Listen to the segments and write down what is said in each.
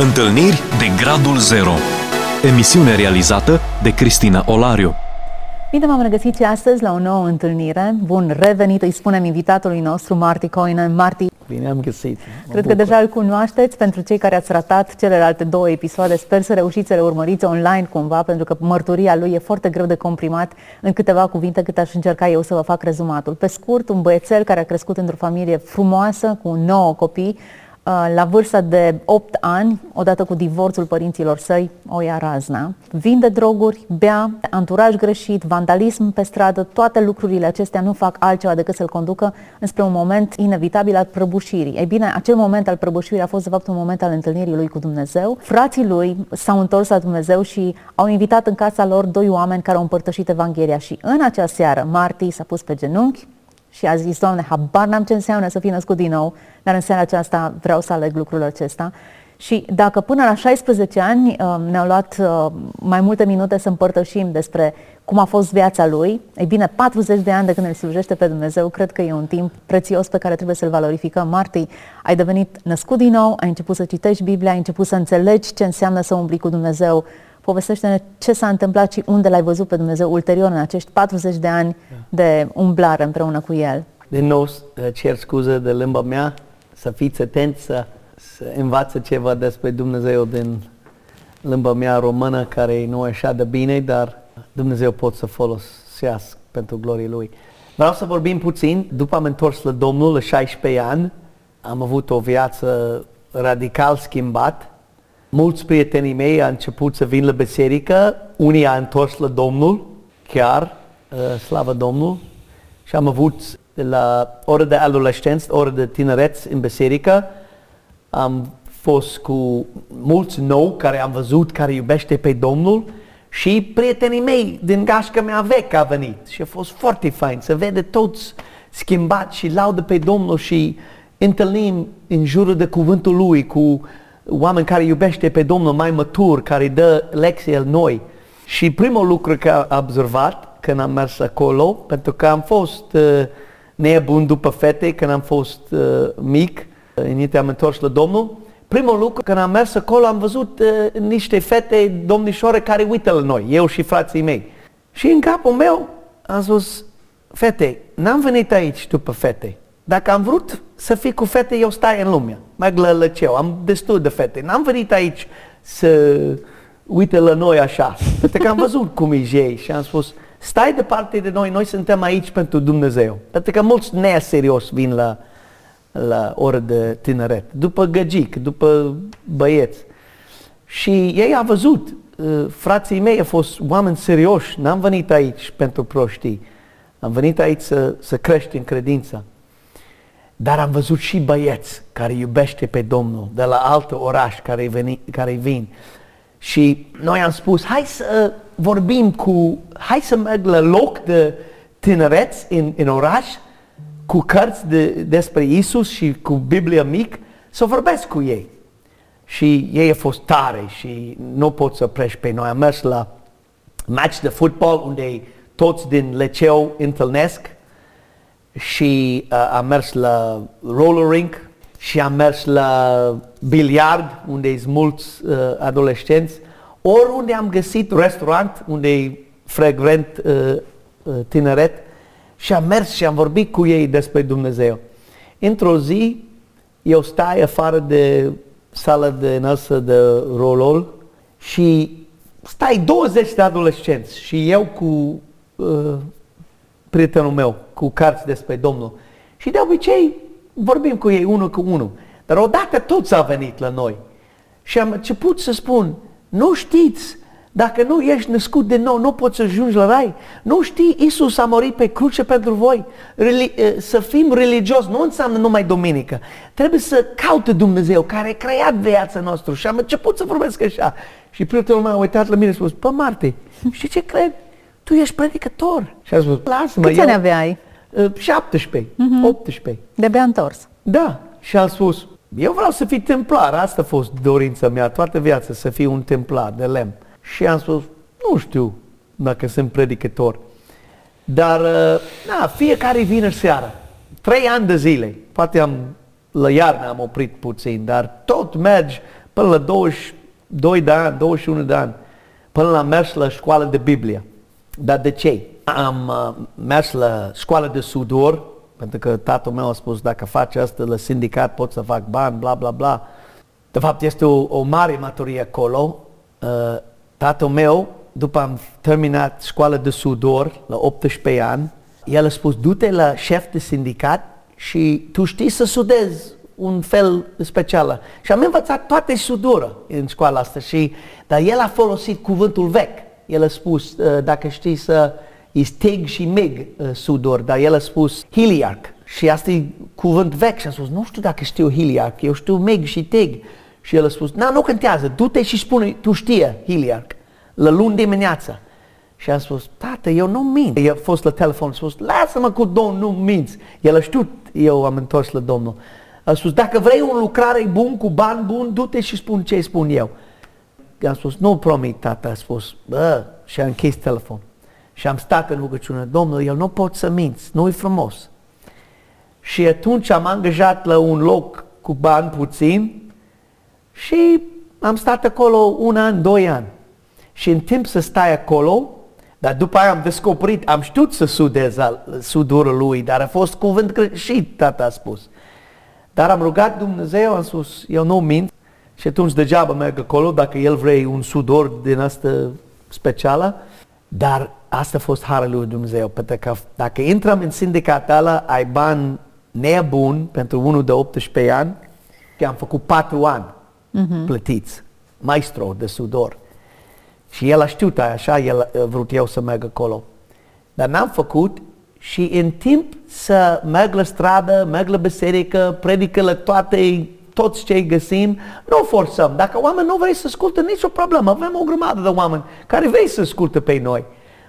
Întâlniri de Gradul Zero Emisiune realizată de Cristina Olariu Bine v-am regăsit și astăzi la o nouă întâlnire. Bun revenit, îi spunem invitatului nostru, Marty Coinen. Marty, Bine am găsit. Mă cred că bucur. deja îl cunoașteți pentru cei care ați ratat celelalte două episoade. Sper să reușiți să le urmăriți online cumva, pentru că mărturia lui e foarte greu de comprimat în câteva cuvinte cât aș încerca eu să vă fac rezumatul. Pe scurt, un băiețel care a crescut într-o familie frumoasă, cu nouă copii, Uh, la vârsta de 8 ani, odată cu divorțul părinților săi, o ia razna. Vinde droguri, bea, anturaj greșit, vandalism pe stradă, toate lucrurile acestea nu fac altceva decât să-l conducă înspre un moment inevitabil al prăbușirii. Ei bine, acel moment al prăbușirii a fost de fapt un moment al întâlnirii lui cu Dumnezeu. Frații lui s-au întors la Dumnezeu și au invitat în casa lor doi oameni care au împărtășit Evanghelia și în acea seară Marty s-a pus pe genunchi și a zis, Doamne, habar n-am ce înseamnă să fii născut din nou, dar în seara aceasta vreau să aleg lucrul acesta. Și dacă până la 16 ani uh, ne-au luat uh, mai multe minute să împărtășim despre cum a fost viața lui, ei bine, 40 de ani de când îl slujește pe Dumnezeu, cred că e un timp prețios pe care trebuie să-l valorificăm. Marti, ai devenit născut din nou, ai început să citești Biblia, ai început să înțelegi ce înseamnă să umbli cu Dumnezeu. Povestește-ne ce s-a întâmplat și unde l-ai văzut pe Dumnezeu ulterior în acești 40 de ani de umblare împreună cu El. Din nou uh, cer scuze de limba mea, să fiți atenți să, să învață ceva despre Dumnezeu din limba mea română, care nu e așa de bine, dar Dumnezeu pot să folosească pentru gloria Lui. Vreau să vorbim puțin, după am întors la Domnul la 16 ani, am avut o viață radical schimbat. Mulți prietenii mei au început să vin la biserică, unii au întors la Domnul, chiar, uh, slavă Domnul, și am avut de la ora de adolescență, ora de tineret în biserică, am fost cu mulți nou care am văzut care iubește pe Domnul și prietenii mei din gașca mea veche a venit și a fost foarte fain să vede toți schimbat și laudă pe Domnul și întâlnim în jurul de cuvântul Lui cu oameni care iubește pe Domnul mai matur, care dă lecții noi. Și primul lucru care am observat când am mers acolo, pentru că am fost uh, nebun după fete când am fost uh, mic, uh, înainte am întors la Domnul, primul lucru când am mers acolo am văzut uh, niște fete domnișoare care uită la noi, eu și frații mei. Și în capul meu am spus, fete, n-am venit aici după fete. Dacă am vrut să fii cu fete, eu stai în lume. Merg la lăceu, am destul de fete. N-am venit aici să uite la noi așa. Pentru că am văzut cum e ei și am spus, stai departe de noi, noi suntem aici pentru Dumnezeu. Pentru că mulți neserios vin la, la oră de tineret, după găgic, după băieți. Și ei au văzut, uh, frații mei au fost oameni serioși, n-am venit aici pentru proștii, am venit aici să, să crești în credință. Dar am văzut și băieți care iubește pe Domnul de la alt oraș care, veni, care vin. Și noi am spus, hai să vorbim cu, hai să merg la loc de tinereți în, în oraș, cu cărți de, despre Isus și cu Biblia mic, să vorbesc cu ei. Și ei au fost tare și nu pot să oprești pe noi. Am mers la match de fotbal unde toți din liceu întâlnesc și uh, am mers la roller rink și am mers la biliard unde sunt mulți uh, adolescenți oriunde am găsit restaurant unde e frecvent uh, uh, tineret și am mers și am vorbit cu ei despre Dumnezeu. Într-o zi eu stai afară de sala de noastră de rolol și stai 20 de adolescenți și eu cu uh, prietenul meu, cu cărți despre Domnul. Și de obicei vorbim cu ei unul cu unul. Dar odată toți au venit la noi. Și am început să spun, nu știți, dacă nu ești născut de nou, nu poți să ajungi la rai. Nu știi, Isus a murit pe cruce pentru voi. Reli- eh, să fim religios nu înseamnă numai duminică. Trebuie să caute Dumnezeu care a creat viața noastră. Și am început să vorbesc așa. Și prietenul meu a uitat la mine și a spus, pă Marte, știi ce cred? Tu ești predicător. Și a spus, lasă-mă. Câți ani aveai? Uh, 17, 18. De-abia întors. Da. Și am spus, eu vreau să fiu templar. Asta a fost dorința mea toată viața, să fiu un templar de lemn. Și am spus, nu știu dacă sunt predicător. Dar, uh, na, fiecare vineri seara, trei ani de zile, poate am, la iarnă am oprit puțin, dar tot mergi până la 22 de ani, 21 de ani, până la mers la școală de Biblie. Dar de ce? Am uh, mers la școală de sudor, pentru că tatăl meu a spus, dacă faci asta la sindicat, poți să fac bani, bla, bla, bla. De fapt, este o, o mare maturie acolo. Uh, tatăl meu, după am terminat școală de sudor, la 18 ani, el a spus, du-te la șef de sindicat și tu știi să sudezi un fel special. Și am învățat toate sudură în școala asta, și, dar el a folosit cuvântul vechi. El a spus, uh, dacă știi să Teg și meg uh, sudor, dar el a spus hiliarc. Și asta e cuvânt vechi și a spus, nu știu dacă știu hiliarc, eu știu meg și teg. Și el a spus, nu, nu contează, du-te și spune, tu știe hiliarc, la luni dimineața. Și a spus, tată, eu nu mint. El a fost la telefon, a spus, lasă-mă cu Domnul, nu minți. El a știut, eu am întors la Domnul. A spus, dacă vrei un lucrare bun, cu bani bun, du-te și spun ce spun eu. A spus, nu promit, tată, a spus, bă, și a închis telefon. Și am stat în rugăciune, Domnul, el nu pot să minți, nu-i frumos. Și atunci am angajat la un loc cu bani puțin și am stat acolo un an, doi ani. Și în timp să stai acolo, dar după aia am descoperit, am știut să sudez sudurul lui, dar a fost cuvânt greșit, tata a spus. Dar am rugat Dumnezeu, am spus, eu nu mint și atunci degeaba merg acolo dacă el vrei un sudor din asta specială, dar asta a fost harul lui Dumnezeu, pentru că dacă intrăm în sindicatul ăla, ai bani nebun pentru unul de 18 ani, că am făcut 4 ani uh-huh. plătiți, maestro de sudor. Și el a știut așa, el a vrut eu să merg acolo. Dar n-am făcut și în timp să merg la stradă, merg la biserică, predică la toate, toți cei găsim, nu forțăm. Dacă oameni nu vrei să asculte, nicio problemă. Avem o grămadă de oameni care vrei să asculte pe noi.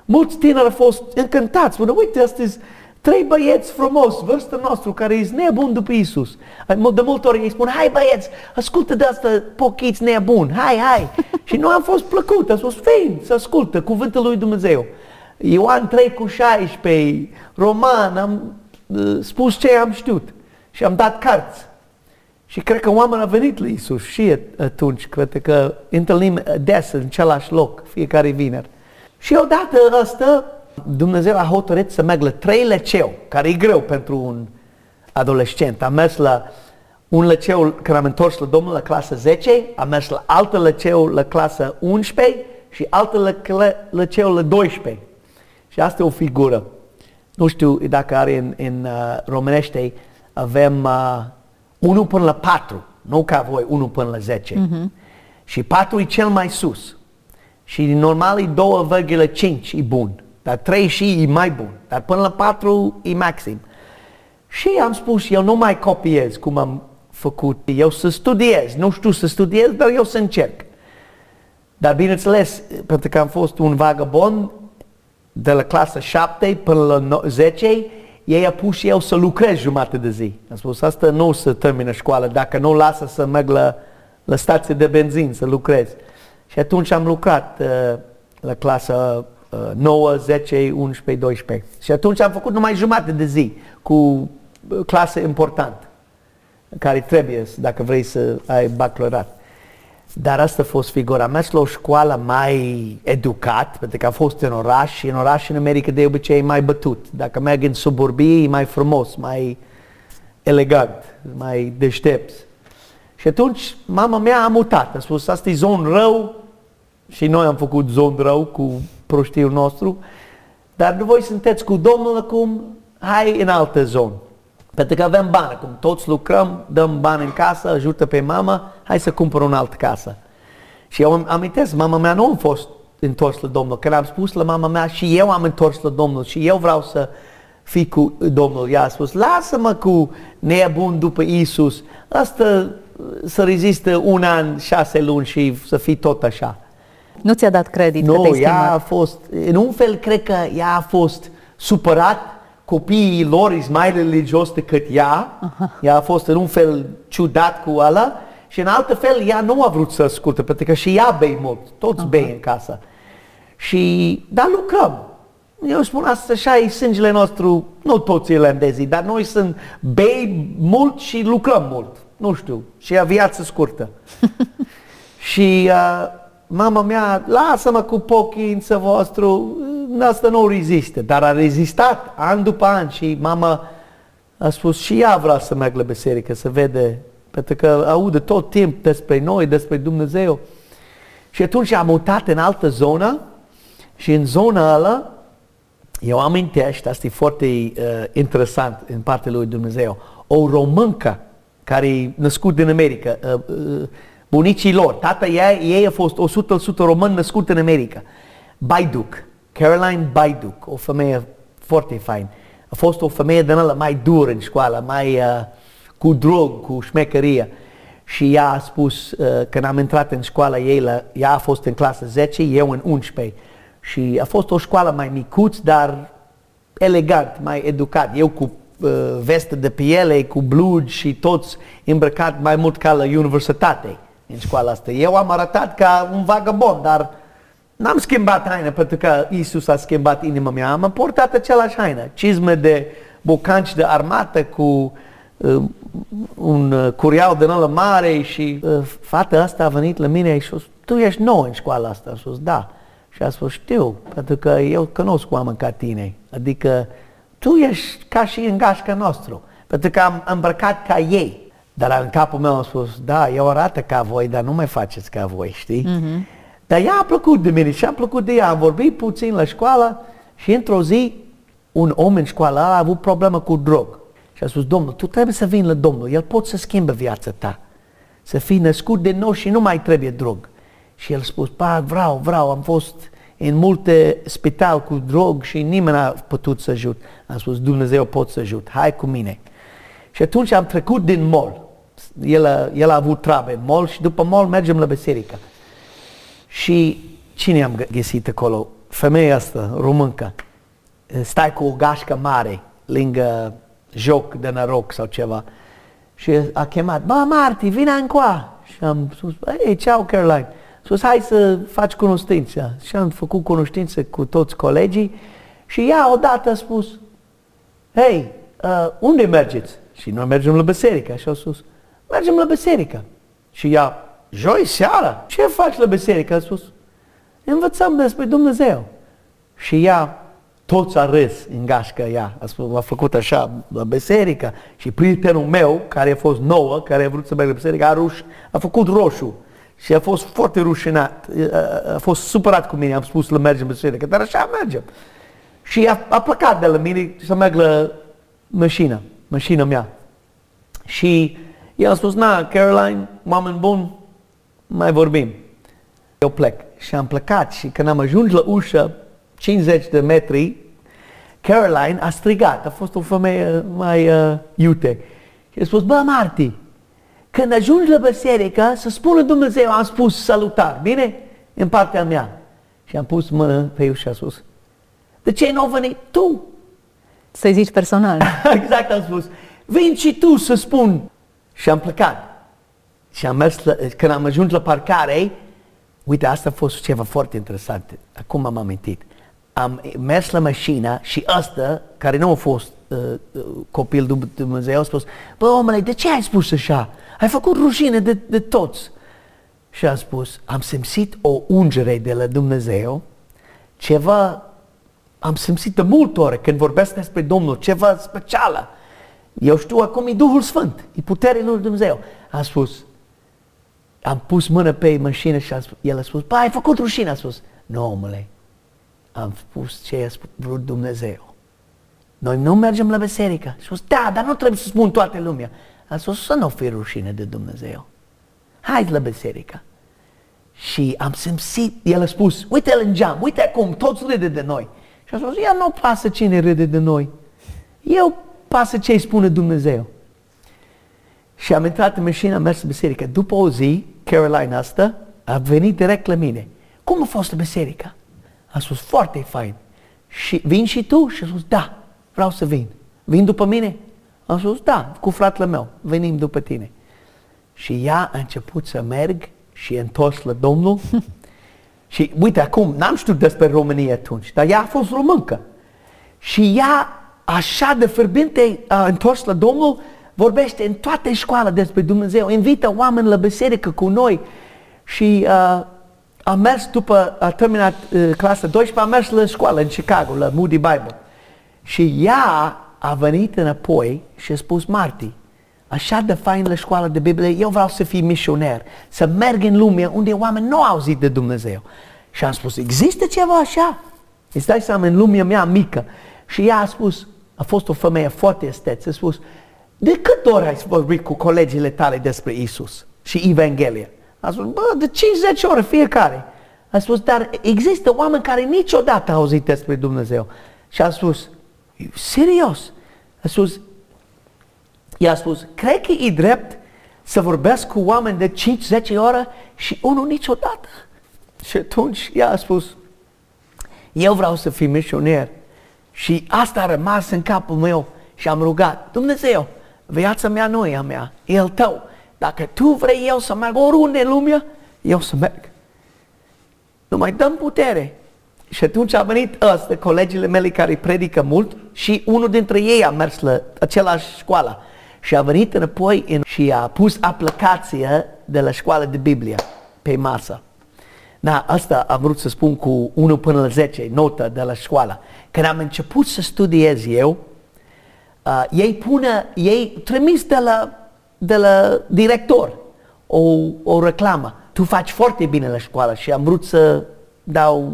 Mulți tineri au fost încântați, spune, uite, astăzi trei băieți frumos, vârstă nostru, care e nebun după Isus. De multe ori ei spun, hai băieți, ascultă de asta pochiți nebun, hai, hai. și nu am fost plăcut, am fost fein să ascultă cuvântul lui Dumnezeu. Ioan 3 cu 16, Roman, am uh, spus ce am știut și am dat cărți. Și cred că oamenii au venit la Isus și atunci, cred că întâlnim des în același loc, fiecare vineri. Și odată ăsta, Dumnezeu a hotărât să merg la trei liceu, care e greu pentru un adolescent. Am mers la un liceu când am întors la Domnul la clasa 10, am mers la altă liceu la clasa 11 și altă liceu la 12. Și asta e o figură. Nu știu dacă are în, în uh, românește, avem uh, 1 până la 4, nu ca voi, 1 până la 10. Uh-huh. Mhm. Și 4 e cel mai sus. Și normal e 2,5 e bun. Dar 3 și e mai bun. Dar până la 4 e maxim. Și am spus, eu nu mai copiez cum am făcut. Eu să studiez. Nu știu să studiez, dar eu să încerc. Dar bineînțeles, pentru că am fost un vagabond de la clasa 7 până la 10, ei a pus și eu să lucrez jumate de zi. Am spus, asta nu o să termină școală dacă nu lasă să merg la, la stație de benzin să lucrez. Și atunci am lucrat uh, la clasa uh, 9, 10, 11, 12. Și atunci am făcut numai jumate de zi cu uh, clase importantă, care trebuie dacă vrei să ai baclorat. Dar asta a fost figura. Am mers la o școală mai educat, pentru că a fost în oraș și în oraș în America de obicei e mai bătut. Dacă merg în suburbii e mai frumos, mai elegant, mai deștept. Și atunci mama mea a mutat, a spus, asta e zon rău și noi am făcut zon rău cu proștiul nostru, dar voi sunteți cu Domnul acum, hai în altă zonă. Pentru că avem bani acum, toți lucrăm, dăm bani în casă, ajută pe mama, hai să cumpăr un altă casă. Și eu am amintesc, mama mea nu a fost întors la Domnul. Când am spus la mama mea și eu am întors la Domnul și eu vreau să fi cu Domnul, ea a spus, lasă-mă cu nebun după Isus, asta să rezistă un an, șase luni și să fii tot așa. Nu ți-a dat credit Nu, că ea a fost, în un fel cred că ea a fost supărat, copiii lor sunt mai religios decât ea, Aha. ea a fost în un fel ciudat cu ăla și în altă fel ea nu a vrut să asculte, pentru că și ea bei mult, toți Aha. bei în casă. Și, dar lucrăm. Eu spun asta așa e sângele nostru, nu toți irlandezii, dar noi sunt bei mult și lucrăm mult. Nu știu, și a viață scurtă. Și uh, mama mea, lasă-mă cu pochință vostru, asta nu rezistă, dar a rezistat an după an și mama a spus și ea vrea să meargă la biserică, să vede, pentru că aude tot timp despre noi, despre Dumnezeu. Și atunci am mutat în altă zonă și în zona ala eu amintește, asta e foarte uh, interesant în partea lui Dumnezeu, o româncă care e născut din America, uh, uh, bunicii lor, tata ei, ei a fost 100% român născut în America. Baiduc, Caroline Baiduc, o femeie foarte fain. A fost o femeie din ăla mai dură în școală, mai uh, cu drog, cu șmecherie. Și ea a spus, uh, când am intrat în școala ei, la, ea a fost în clasă 10, eu în 11. Și a fost o școală mai micuț, dar elegant, mai educat. Eu cu uh, vestă de piele, cu blugi și toți îmbrăcat mai mult ca la universitate în școala asta. Eu am arătat ca un vagabond, dar n-am schimbat haina pentru că Isus a schimbat inima mea. Am portat același haină, cizme de bocanci de armată cu uh, un uh, curiau de ăla mare și uh, fata asta a venit la mine și a spus, tu ești nou în școala asta? A spus, da. Și a spus, știu, pentru că eu cunosc oameni ca tine. Adică tu ești ca și în gașca nostru, pentru că am îmbrăcat ca ei. Dar în capul meu am spus, da, eu arată ca voi, dar nu mai faceți ca voi, știi? Mm-hmm. Dar ea a plăcut de mine și am plăcut de ea. Am vorbit puțin la școală și într-o zi un om în școală a avut problemă cu drog. Și a spus, Domnul, tu trebuie să vii la Domnul, El poate să schimbe viața ta. Să fii născut de nou și nu mai trebuie drog. Și el a spus, pa, vreau, vreau, am fost în multe spital cu drog și nimeni n-a putut să ajut. Am spus, Dumnezeu pot să ajut, hai cu mine. Și atunci am trecut din mall. El a, el a avut trabe în mall și după mall mergem la biserică. Și cine am găsit acolo? Femeia asta, româncă. Stai cu o gașcă mare lângă joc de noroc sau ceva. Și a chemat, bă, Marti, vine încoa. Și am spus, ei, ceau, Caroline spus, hai să faci cunoștință. Și am făcut cunoștință cu toți colegii și ea odată a spus, hei, uh, unde mergeți? Și noi mergem la biserică. Și au spus, mergem la biserică. Și ea, joi seara, ce faci la biserică? A spus, învățăm despre Dumnezeu. Și ea, toți a râs în gașcă ea, a, spus, a făcut așa la biserică și prietenul meu, care a fost nouă, care a vrut să meargă la biserică, a, ruș, a făcut roșu și a fost foarte rușinat, a fost supărat cu mine, am spus să mergem în biserică, dar așa mergem. Și a, a plecat de la mine să merg la mașina, mașina mea. Și el a spus, na, Caroline, oameni bun, mai vorbim. Eu plec. Și am plecat și când am ajuns la ușă, 50 de metri, Caroline a strigat, a fost o femeie mai uh, iute. Și a spus, bă, Marti, când ajungi la biserică, să spună Dumnezeu, am spus salutar, bine? În partea mea. Și am pus mână pe eu și a spus, de ce nu venit tu? Să-i zici personal. exact am spus, vin și tu să spun. Și am plecat. Și am mers, la, când am ajuns la parcare, uite, asta a fost ceva foarte interesant. Acum am amintit. Am mers la mașină și asta, care nu a fost uh, uh copil Dumnezeu, a spus, bă, omule, de ce ai spus așa? ai făcut rușine de, de toți. Și a spus, am simțit o ungere de la Dumnezeu, ceva, am simțit de multe ori când vorbesc despre Domnul, ceva specială. Eu știu acum e Duhul Sfânt, e puterea lui Dumnezeu. A spus, am pus mână pe mașină și a spus, el a spus, ai făcut rușine, a spus, nu, omule, am spus ce a vrut Dumnezeu. Noi nu mergem la biserică. Și a spus, da, dar nu trebuie să spun toată lumea. A spus să nu fii rușine de Dumnezeu. Hai la biserică. Și am simțit, el a spus, uite-l în geam, uite acum, toți râde de noi. Și a spus, el nu pasă cine râde de noi. Eu pasă ce îi spune Dumnezeu. Și am intrat în mașină, am mers la biserică. După o zi, Caroline asta a venit direct la mine. Cum a fost la biserică? A spus, foarte fain. Și vin și tu? Și a spus, da, vreau să vin. Vin după mine? Am spus, da, cu fratele meu, venim după tine. Și ea a început să merg și e întors la Domnul. și uite, acum, n-am știut despre România atunci, dar ea a fost româncă. Și ea, așa de fierbinte, a întors la Domnul, vorbește în toată școala despre Dumnezeu, invită oameni la biserică cu noi. și uh, am mers după, a terminat uh, clasa 12, am mers la școală în Chicago, la Moody Bible. Și ea a venit înapoi și a spus, Marti, așa de fain la școală de Biblie, eu vreau să fiu misioner, să merg în lume unde oameni nu au auzit de Dumnezeu. Și am spus, există ceva așa? Îți dai seama, în lumea mea mică. Și ea a spus, a fost o femeie foarte esteță, a spus, de cât ori ai vorbit cu colegile tale despre Isus și Evanghelia? A spus, bă, de 50 ore fiecare. A spus, dar există oameni care niciodată au auzit despre Dumnezeu. Și a spus, serios? A spus, i-a spus, cred că e drept să vorbesc cu oameni de 5-10 ore și unul niciodată. Și atunci ea a spus, eu vreau să fiu misioner. Și asta a rămas în capul meu și am rugat, Dumnezeu, viața mea nu e a mea, e al tău. Dacă tu vrei eu să merg oriunde în lume, eu să merg. Nu mai dăm putere. Și atunci a venit ăsta, colegile mele care predică mult și unul dintre ei a mers la același școală. Și a venit înapoi în, și a pus aplicația de la școală de Biblie pe masă. Da, asta am vrut să spun cu 1 până la 10, notă de la școală. Când am început să studiez eu, uh, ei pune, ei trimis de la, de la director o, o reclamă. Tu faci foarte bine la școală și am vrut să dau...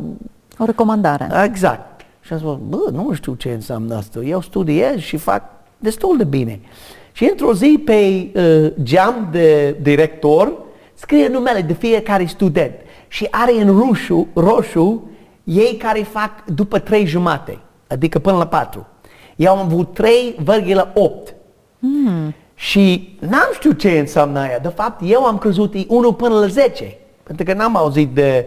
O recomandare. Exact. Și am spus, bă, nu știu ce înseamnă asta. Eu studiez și fac destul de bine. Și într-o zi pe uh, geam de director scrie numele de fiecare student și are în roșu, roșu ei care fac după trei jumate, adică până la patru. Eu am avut 3,8. Mm. Și n-am știut ce înseamnă aia. De fapt, eu am crezut e 1 până la 10. Pentru că n-am auzit de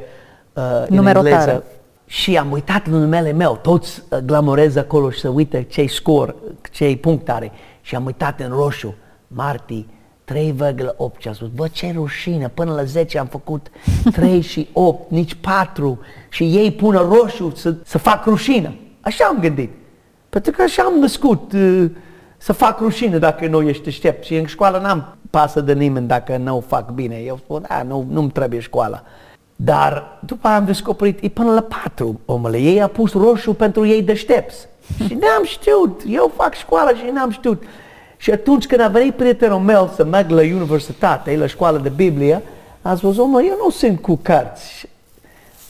uh, Numerotare. Și am uitat la numele meu. Toți uh, glamorez acolo și să uită ce scor, ce punct are. Și am uitat în roșu. Marti, 3,8 și a spus, bă, ce rușine, până la 10 am făcut 3 și 8, nici 4 și ei pună roșu să, să fac rușină. Așa am gândit. Pentru că așa am născut uh, să fac rușine dacă nu ești deștept și în școală n-am pasă de nimeni dacă nu o fac bine. Eu spun, da, nu, nu-mi trebuie școala. Dar după aia am descoperit, e până la 4, omule, ei a pus roșu pentru ei deștepți. și n-am știut, eu fac școală și n-am știut. Și atunci când a venit prietenul meu să merg la universitate, la școală de Biblie, a spus, omul, eu nu sunt cu cărți.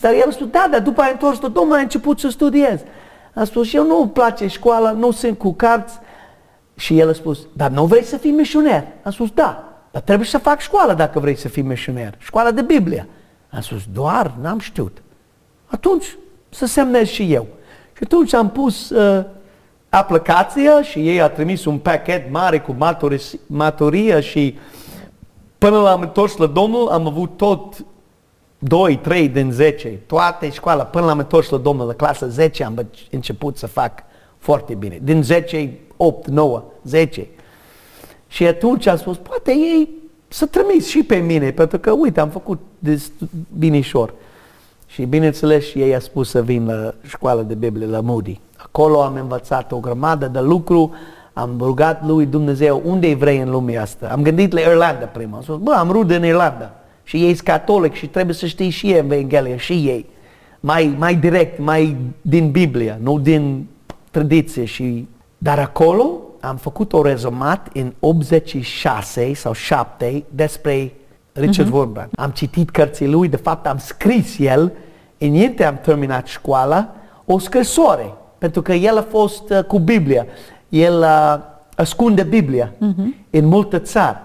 Dar el a spus, da, dar după a întors tot, domnul, a început să studiez. A spus, eu nu-mi place școala, nu sunt cu cărți. Și el a spus, dar nu vrei să fii misioner? A spus, da, dar trebuie să fac școală dacă vrei să fii misioner. Școala de Biblie. A spus, doar, n-am știut. Atunci să semnez și eu. Și atunci am pus uh, aplicația și ei a trimis un pachet mare cu maturie și până l-am întors la Domnul am avut tot 2, 3 din 10, toate școala, până l-am întors la Domnul la clasa 10 am început să fac foarte bine. Din 10, 8, 9, 10. Și atunci am spus, poate ei să trimis și pe mine, pentru că, uite, am făcut binișor. Și bineînțeles și ei a spus să vin la școala de Biblie, la Moody. Acolo am învățat o grămadă de lucru, am rugat lui Dumnezeu, unde vrei în lumea asta? Am gândit la Irlanda prima. Am spus, bă, am rude în Irlanda. Și ei sunt catolic și trebuie să știi și ei Evanghelia, și ei. Mai, mai direct, mai din Biblie, nu din tradiție. Și... Dar acolo am făcut o rezumat în 86 sau 7 despre Richard uh-huh. Wurmbrand. Am citit cărțile lui, de fapt am scris el, înainte am terminat școala, o scrisoare pentru că el a fost uh, cu Biblia. El uh, ascunde Biblia uh-huh. în multe țări.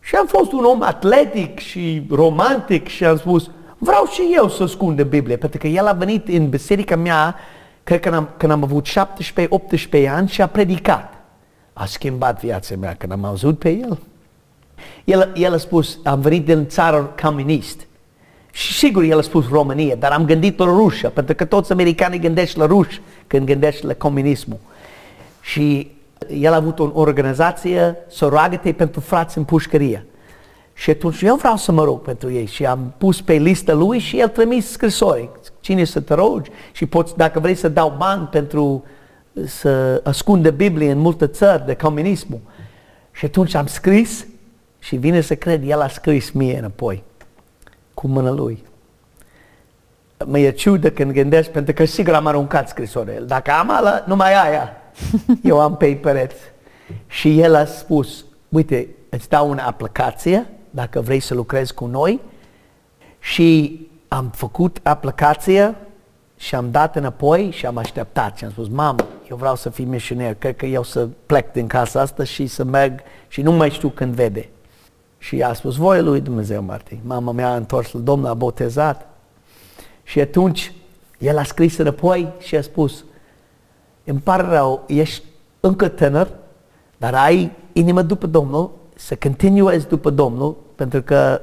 Și am fost un om atletic și romantic și am spus, vreau și eu să ascunde Biblia, pentru că el a venit în biserica mea, cred că când am, când am avut 17-18 ani și a predicat. A schimbat viața mea când am auzit pe el. El, el a spus, am venit din țară comunist. Și sigur, el a spus România, dar am gândit la Rusia, pentru că toți americanii gândesc la ruși când gândesc la comunismul. Și el a avut o organizație să roagă pentru frați în pușcărie. Și atunci eu vreau să mă rog pentru ei și am pus pe listă lui și el trimis scrisori. Cine să te rogi și poți, dacă vrei să dau bani pentru să ascunde Biblie în multe țări de comunismul. Și atunci am scris și vine să cred, el a scris mie înapoi. Cu mâna lui. Mă e ciudă când gândesc, pentru că sigur am aruncat scrisoarea. Dacă am ala, numai aia. Eu am pe pereți. Și el a spus, uite, îți dau una aplicație, dacă vrei să lucrezi cu noi. Și am făcut aplicația și am dat înapoi și am așteptat și am spus, mamă, eu vreau să fiu misioner, cred că eu să plec din casa asta și să merg și nu mai știu când vede. Și a spus, voie lui Dumnezeu, Martin. Mama mea a întors la Domnul, a botezat. Și atunci el a scris înapoi și a spus, îmi pare rău, ești încă tânăr, dar ai inimă după Domnul, să continuezi după Domnul, pentru că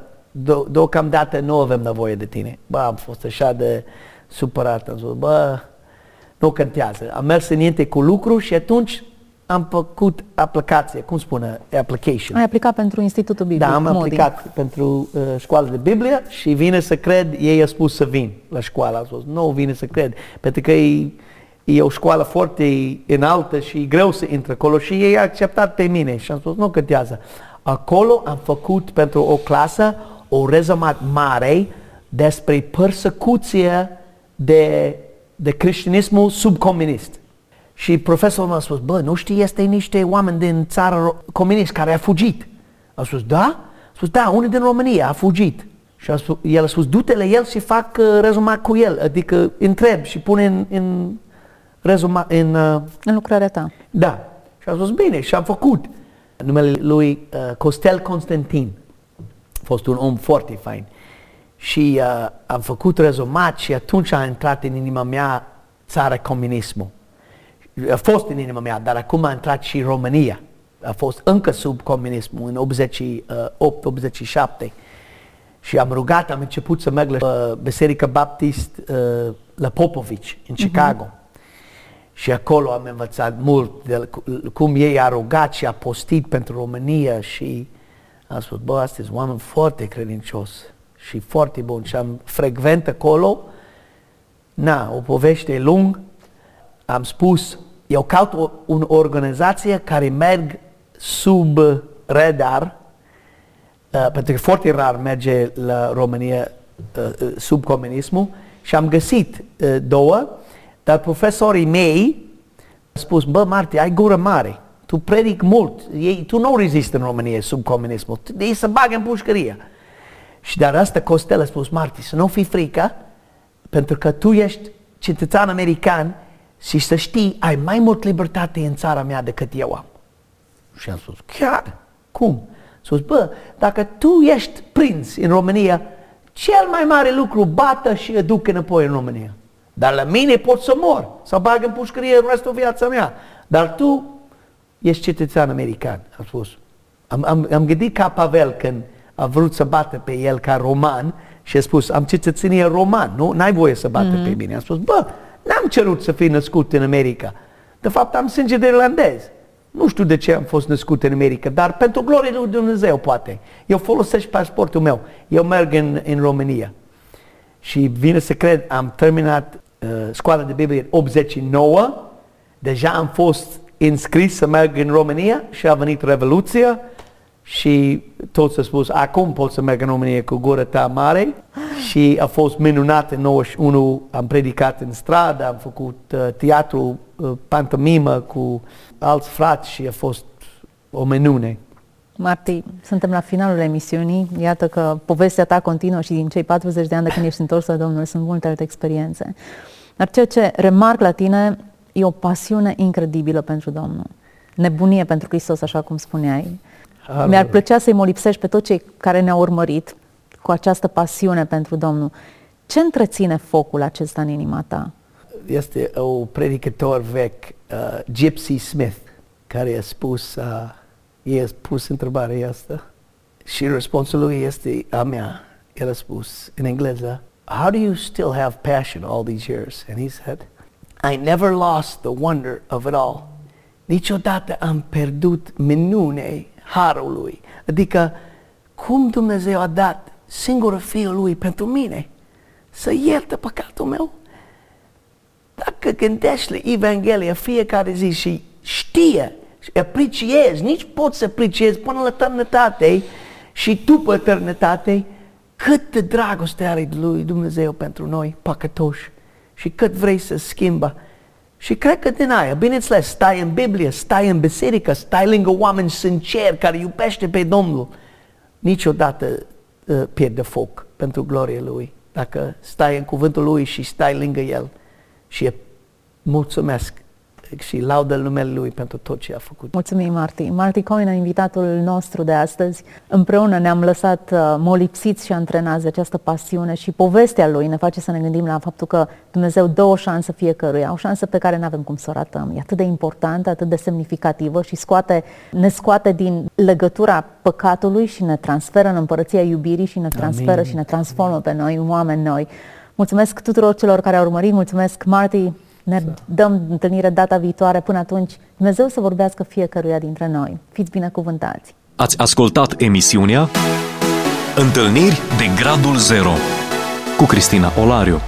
deocamdată nu avem nevoie de tine. Bă, am fost așa de supărat, am zis, bă, nu contează. Am mers înainte cu lucru și atunci am făcut aplicație, cum spune, application. Ai aplicat pentru Institutul Biblic Da, am Modi. aplicat pentru uh, școala de Biblie și vine să cred, ei a spus să vin la școală. A spus, nu vine să cred, pentru că e, e o școală foarte înaltă și e greu să intre acolo și ei a acceptat pe mine și am spus, nu contează. Acolo am făcut pentru o clasă o rezumat mare despre persecuție de, de creștinismul subcomunist. Și profesorul mi-a spus, bă, nu știi, este niște oameni din țară comunist care a fugit. A spus, da? A spus, da, unul din România a fugit. Și a spus, el a spus, du-te la el și fac uh, rezumat cu el, adică întreb și pune în, în rezumat, în... Uh, în lucrarea ta. Da. Și a spus, bine, și am făcut. Numele lui uh, Costel Constantin. A fost un om foarte fain. Și uh, am făcut rezumat și atunci a intrat în inima mea țara comunismul a fost în inima mea, dar acum a intrat și România. A fost încă sub comunism în 88-87. Și am rugat, am început să merg la uh, Biserica Baptist uh, la Popovici, în mhm. Chicago. Uh-huh. Și acolo am învățat mult de cum ei a rugat și a postit pentru România și am spus, bă, astea sunt oameni foarte credincios și foarte bun și am frecvent acolo. Na, o poveste lung, am spus, eu caut o, o organizație care merg sub radar, uh, pentru că foarte rar merge la România uh, uh, sub comunismul și am găsit uh, două, dar profesorii mei au spus, bă Marti, ai gură mare, tu predic mult, ei, tu nu rezisti în România sub comunismul, ei să bagă în pușcărie. Și dar asta Costel a spus, Marti, să nu fii frică, pentru că tu ești cetățean american și să știi, ai mai mult libertate în țara mea decât eu am. Și am spus, chiar? Cum? Spus, bă, dacă tu ești prins în România, cel mai mare lucru, bată și duc înapoi în România. Dar la mine pot să mor, să bag în pușcărie restul viața mea. Dar tu ești cetățean american, am spus. Am, am, am gândit ca Pavel când a vrut să bată pe el ca roman și a spus, am cetățenie roman, nu? N-ai voie să bată mm-hmm. pe mine. Am spus, bă, N-am cerut să fiu născut în America. De fapt, am sânge de irlandez. Nu știu de ce am fost născut în America, dar pentru gloria lui Dumnezeu, poate. Eu folosesc pasportul meu. Eu merg în, în România. Și vine să cred, am terminat uh, școala de Biblie în 89, deja am fost înscris să merg în România și a venit Revoluția și toți au spus, acum pot să merg în România cu gura ta mare și a fost minunat în 91, am predicat în stradă, am făcut uh, teatru, uh, pantomimă cu alți frați și a fost o menune. Marti, suntem la finalul emisiunii. Iată că povestea ta continuă și din cei 40 de ani de când ești întors la Domnul sunt multe alte experiențe. Dar ceea ce remarc la tine e o pasiune incredibilă pentru Domnul. Nebunie pentru Hristos, așa cum spuneai. Mi-ar plăcea să-i mă lipsești pe toți cei care ne-au urmărit cu această pasiune pentru Domnul. Ce întreține focul acesta în inima ta? Este o predicător vechi, uh, Gypsy Smith, care a spus, uh, i-a spus întrebarea asta și răspunsul lui este a mea. El a spus în engleză, How do you still have passion all these years? And he said, I never lost the wonder of it all. Niciodată am pierdut minune harul lui. Adică cum Dumnezeu a dat singurul Fiul lui pentru mine să ierte păcatul meu. Dacă gândești la Evanghelia fiecare zi și știe și apreciezi, nici poți să apreciezi până la eternitate și după eternitate cât de dragoste are lui Dumnezeu pentru noi, păcătoși, și cât vrei să schimbă. Și cred că din aia, bineînțeles, stai în Biblie, stai în biserică, stai lângă oameni sinceri care iubește pe Domnul. Niciodată uh, pierde foc pentru gloria Lui. Dacă stai în cuvântul Lui și stai lângă El și mulțumesc și laudă numele Lui pentru tot ce a făcut. Mulțumim, Marti. Marti Coina, invitatul nostru de astăzi. Împreună ne-am lăsat uh, molipsiți și antrenați de această pasiune și povestea Lui ne face să ne gândim la faptul că Dumnezeu dă o șansă fiecăruia, o șansă pe care nu avem cum să o ratăm. E atât de importantă, atât de semnificativă și scoate, ne scoate din legătura păcatului și ne transferă în împărăția iubirii și ne transferă Amin. și ne transformă pe noi, oameni noi. Mulțumesc tuturor celor care au urmărit, mulțumesc Marty, ne dăm întâlnire data viitoare. Până atunci, Dumnezeu să vorbească fiecăruia dintre noi. Fiți binecuvântați! Ați ascultat emisiunea Întâlniri de Gradul Zero cu Cristina Olariu.